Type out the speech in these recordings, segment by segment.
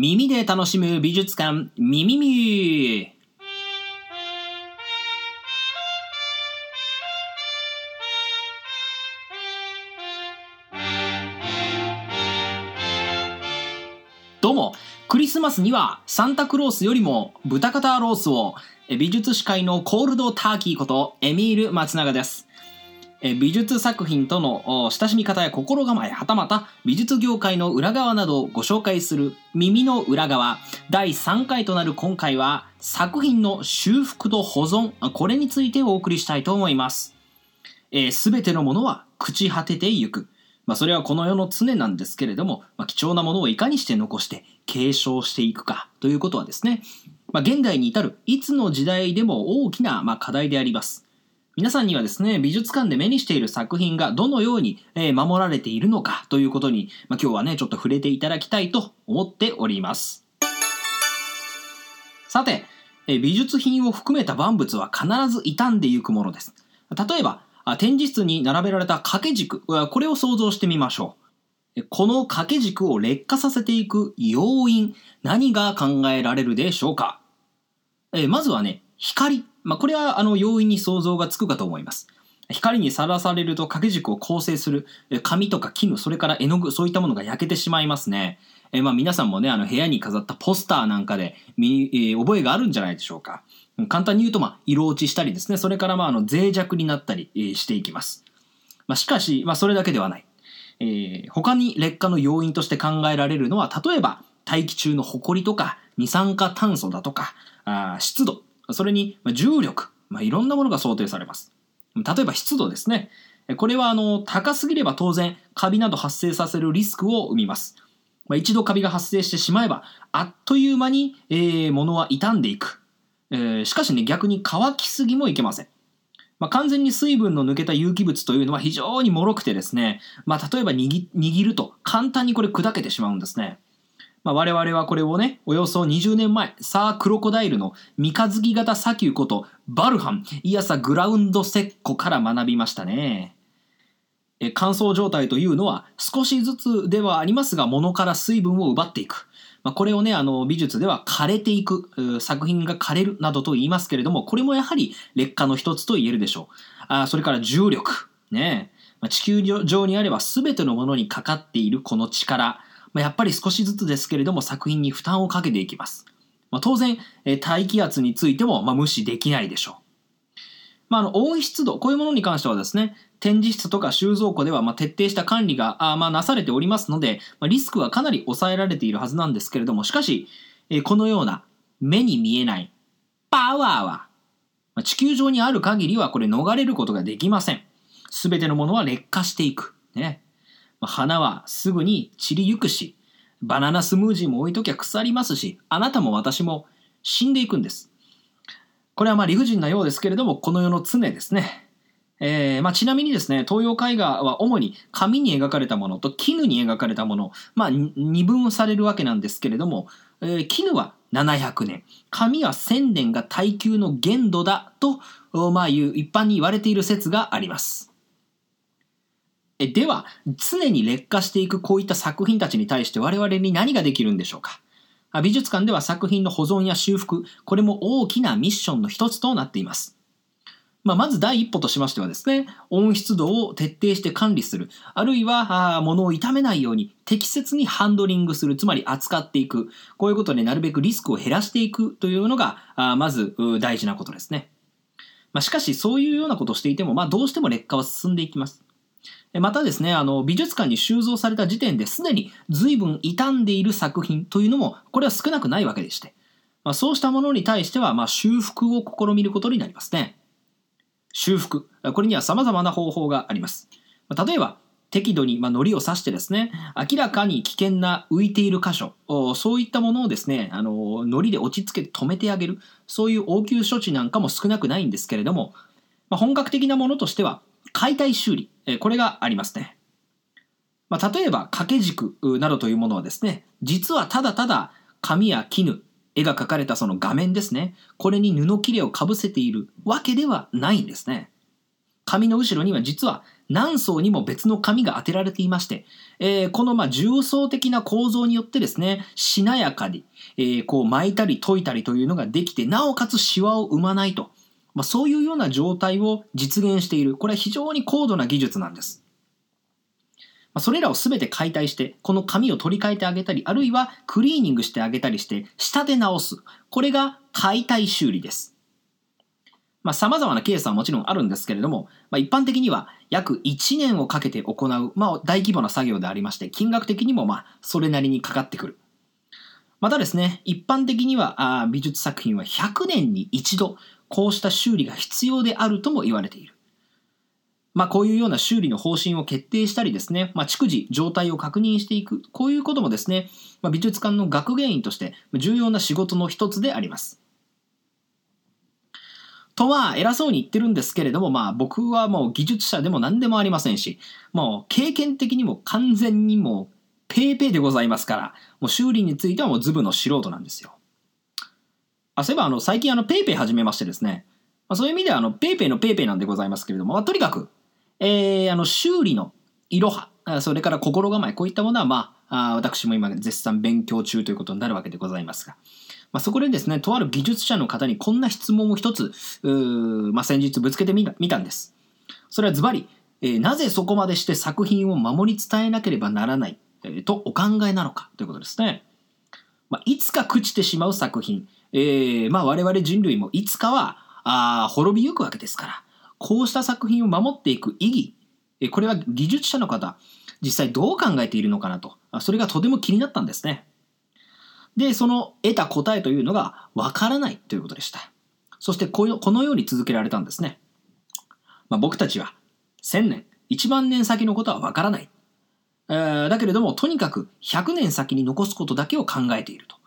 耳で楽しむ美術館ミミミどうもクリスマスにはサンタクロースよりも豚肩ロースを美術史界のコールドターキーことエミール松永です。え美術作品との親しみ方や心構えはたまた美術業界の裏側などをご紹介する耳の裏側第3回となる今回は作品の修復と保存これについてお送りしたいと思います。すべ、てのものは朽ち果ててゆく。まあ、それはこの世の常なんですけれども、まあ、貴重なものをいかにして残して継承していくかということはですね、まあ、現代に至るいつの時代でも大きなま課題であります。皆さんにはですね、美術館で目にしている作品がどのように守られているのかということに、まあ、今日はね、ちょっと触れていただきたいと思っております。さて、美術品を含めた万物は必ず傷んでいくものです。例えば、展示室に並べられた掛け軸、これを想像してみましょう。この掛け軸を劣化させていく要因、何が考えられるでしょうかまずはね、光。まあ、これはあの要因に想像がつくかと思います。光にさらされると掛け軸を構成する紙とか絹、それから絵の具、そういったものが焼けてしまいますね。えまあ、皆さんもね、あの部屋に飾ったポスターなんかで見、えー、覚えがあるんじゃないでしょうか。簡単に言うと、まあ、色落ちしたりですね、それから、まあ、あの、脆弱になったり、え、していきます。まあ、しかし、まあ、それだけではない。えー、他に劣化の要因として考えられるのは、例えば、大気中の埃とか、二酸化炭素だとか、あ湿度、それに、重力、まあ、いろんなものが想定されます。例えば湿度ですね。これは、あの、高すぎれば当然、カビなど発生させるリスクを生みます。まあ、一度カビが発生してしまえば、あっという間に、えー、物は傷んでいく。えー、しかしね、逆に乾きすぎもいけません。まあ、完全に水分の抜けた有機物というのは非常に脆くてですね、まあ、例えば握ると簡単にこれ砕けてしまうんですね。まあ、我々はこれをね、およそ20年前、サー・クロコダイルの三日月型砂丘ことバルハン、イヤサ・グラウンドセッコから学びましたね。え乾燥状態というのは少しずつではありますが物から水分を奪っていく。まあ、これをね、あの、美術では枯れていく、作品が枯れるなどと言いますけれども、これもやはり劣化の一つと言えるでしょう。あそれから重力。ね。まあ、地球上にあれば全てのものにかかっているこの力。まあ、やっぱり少しずつですけれども作品に負担をかけていきます。まあ、当然、え大気圧についても、ま無視できないでしょう。まあ、あの温湿度、こういうものに関してはですね、展示室とか収蔵庫ではま徹底した管理があまあなされておりますので、まあ、リスクはかなり抑えられているはずなんですけれども、しかし、えこのような目に見えないパワーは、まあ、地球上にある限りはこれ逃れることができません。すべてのものは劣化していく。ね。花はすぐに散りゆくし、バナナスムージーも置いときゃ腐りますし、あなたも私も死んでいくんです。これはまあ理不尽なようですけれども、この世の常ですね。えーまあ、ちなみにですね、東洋絵画は主に紙に描かれたものと絹に描かれたもの、まあ、二分されるわけなんですけれども、えー、絹は700年、紙は1000年が耐久の限度だと、まあ、いう一般に言われている説があります。えでは、常に劣化していくこういった作品たちに対して我々に何ができるんでしょうか？美術館では作品の保存や修復、これも大きなミッションの一つとなっています。まあ、まず第一歩としましてはですね、温湿度を徹底して管理する、あるいは物を傷めないように適切にハンドリングする、つまり扱っていく、こういうことでなるべくリスクを減らしていくというのが、まず大事なことですね。まあ、しかし、そういうようなことをしていても、まあ、どうしても劣化は進んでいきます。またですね、あの、美術館に収蔵された時点ですでに随分傷んでいる作品というのも、これは少なくないわけでして、まあ、そうしたものに対しては、まあ、修復を試みることになりますね。修復。これには様々な方法があります。例えば、適度に、まあ、糊を刺してですね、明らかに危険な浮いている箇所、そういったものをですね、あの、糊で落ち着けて止めてあげる、そういう応急処置なんかも少なくないんですけれども、まあ、本格的なものとしては、解体修理、これがありますね。まあ、例えば、掛け軸などというものはですね、実はただただ紙や絹、絵が描かれたその画面ですね。これに布切れをかぶせているわけではないんですね。紙の後ろには実は何層にも別の紙が当てられていまして、えー、このまあ重層的な構造によってですね、しなやかに、えー、こう巻いたり解いたりというのができて、なおかつシワを生まないと。まあ、そういうような状態を実現している。これは非常に高度な技術なんです。まあ、それらを全て解体して、この紙を取り替えてあげたり、あるいはクリーニングしてあげたりして、下で直す。これが解体修理です。まあ、様々なケースはもちろんあるんですけれども、まあ、一般的には約1年をかけて行う、まあ、大規模な作業でありまして、金額的にもまあ、それなりにかかってくる。またですね、一般的にはあ美術作品は100年に一度、こうした修理が必要であるとも言われている。まあ、こういうような修理の方針を決定したりですね、まあ、逐次状態を確認していく、こういうこともですね、まあ、美術館の学芸員として重要な仕事の一つであります。とは偉そうに言ってるんですけれども、まあ僕はもう技術者でも何でもありませんし、もう経験的にも完全にもうペーペーでございますから、もう修理についてはもうズブの素人なんですよ。あ、そういえばあの最近あの PayPay始めましてですね、まあ、そういう意味ではあの PayPayのペーペーなんでございますけれども、まあ、とにかく、えー、あの修理のいろは、それから心構え、こういったものはまあ、あ私も今絶賛勉強中ということになるわけでございますが、まあ、そこでですね、とある技術者の方にこんな質問を一つ、うまあ、先日ぶつけてみたんです。それはズバリ、えー、なぜそこまでして作品を守り伝えなければならない、えー、とお考えなのかということですね。まあ、いつか朽ちてしまう作品、えー、まあ、我々人類もいつかはあ滅びゆくわけですから、こうした作品を守っていく意義、え、これは技術者の方、実際どう考えているのかなと、それがとても気になったんですね。で、その得た答えというのがわからないということでした。そしてこのように続けられたんですね。まあ、僕たちは1000年、1万年先のことはわからない。えー、だけれども、とにかく100年先に残すことだけを考えていると。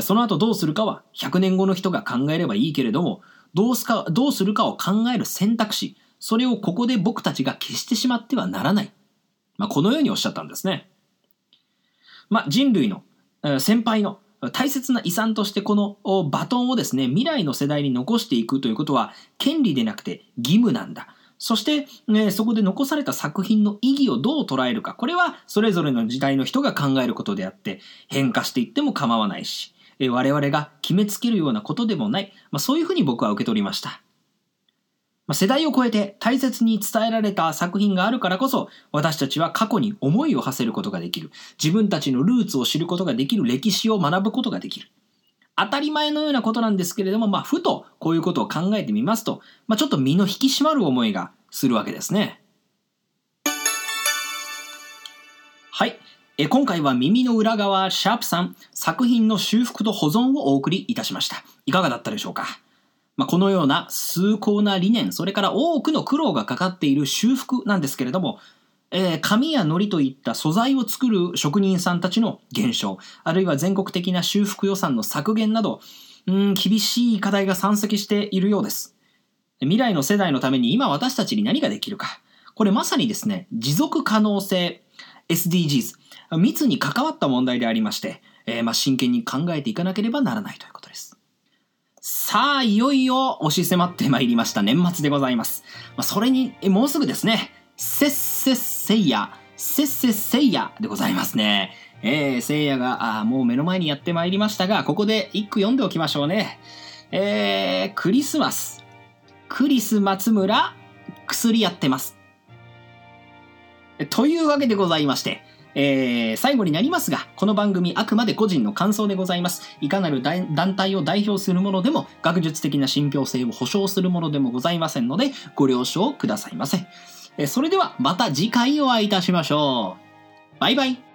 その後どうするかは100年後の人が考えればいいけれども、どうすかどうするかを考える選択肢、それをここで僕たちが消してしまってはならない。まあ、このようにおっしゃったんですね。まあ、人類の、先輩の大切な遺産としてこのバトンをですね、未来の世代に残していくということは、権利でなくて義務なんだ。そして、ね、そこで残された作品の意義をどう捉えるか。これはそれぞれの時代の人が考えることであって、変化していっても構わないし、我々が決めつけるようなことでもない。まあ、そういうふうに僕は受け取りました。まあ、世代を超えて大切に伝えられた作品があるからこそ、私たちは過去に思いを馳せることができる。自分たちのルーツを知ることができる。歴史を学ぶことができる。当たり前のようなことなんですけれども、まあ、ふとこういうことを考えてみますと、まあ、ちょっと身の引き締まる思いがするわけですね。え今回は耳の裏側シャープさん作品の修復と保存をお送りいたしました。いかがだったでしょうか？まあ、このような崇高な理念、それから多くの苦労がかかっている修復なんですけれども、えー、紙や糊といった素材を作る職人さんたちの減少、あるいは全国的な修復予算の削減など、うん厳しい課題が山積しているようです。未来の世代のために今私たちに何ができるか。これまさにですね、持続可能性 SDGs、密に関わった問題でありまして、えー、まあ真剣に考えていかなければならないということです。さあ、いよいよ押し迫ってまいりました年末でございます。まあ、それに、もうすぐですね、せっせっせいや、せっせっせいやでございますね。えー、せいやが、あもう目の前にやってまいりましたが、ここで一句読んでおきましょうね。えー、クリスマス。クリス松村、薬やってます。というわけでございまして、えー、最後になりますが、この番組あくまで個人の感想でございます。いかなる団体を代表するものでも、学術的な信憑性を保証するものでもございませんので、ご了承くださいませ。えー、それではまた次回お会いいたしましょう。バイバイ。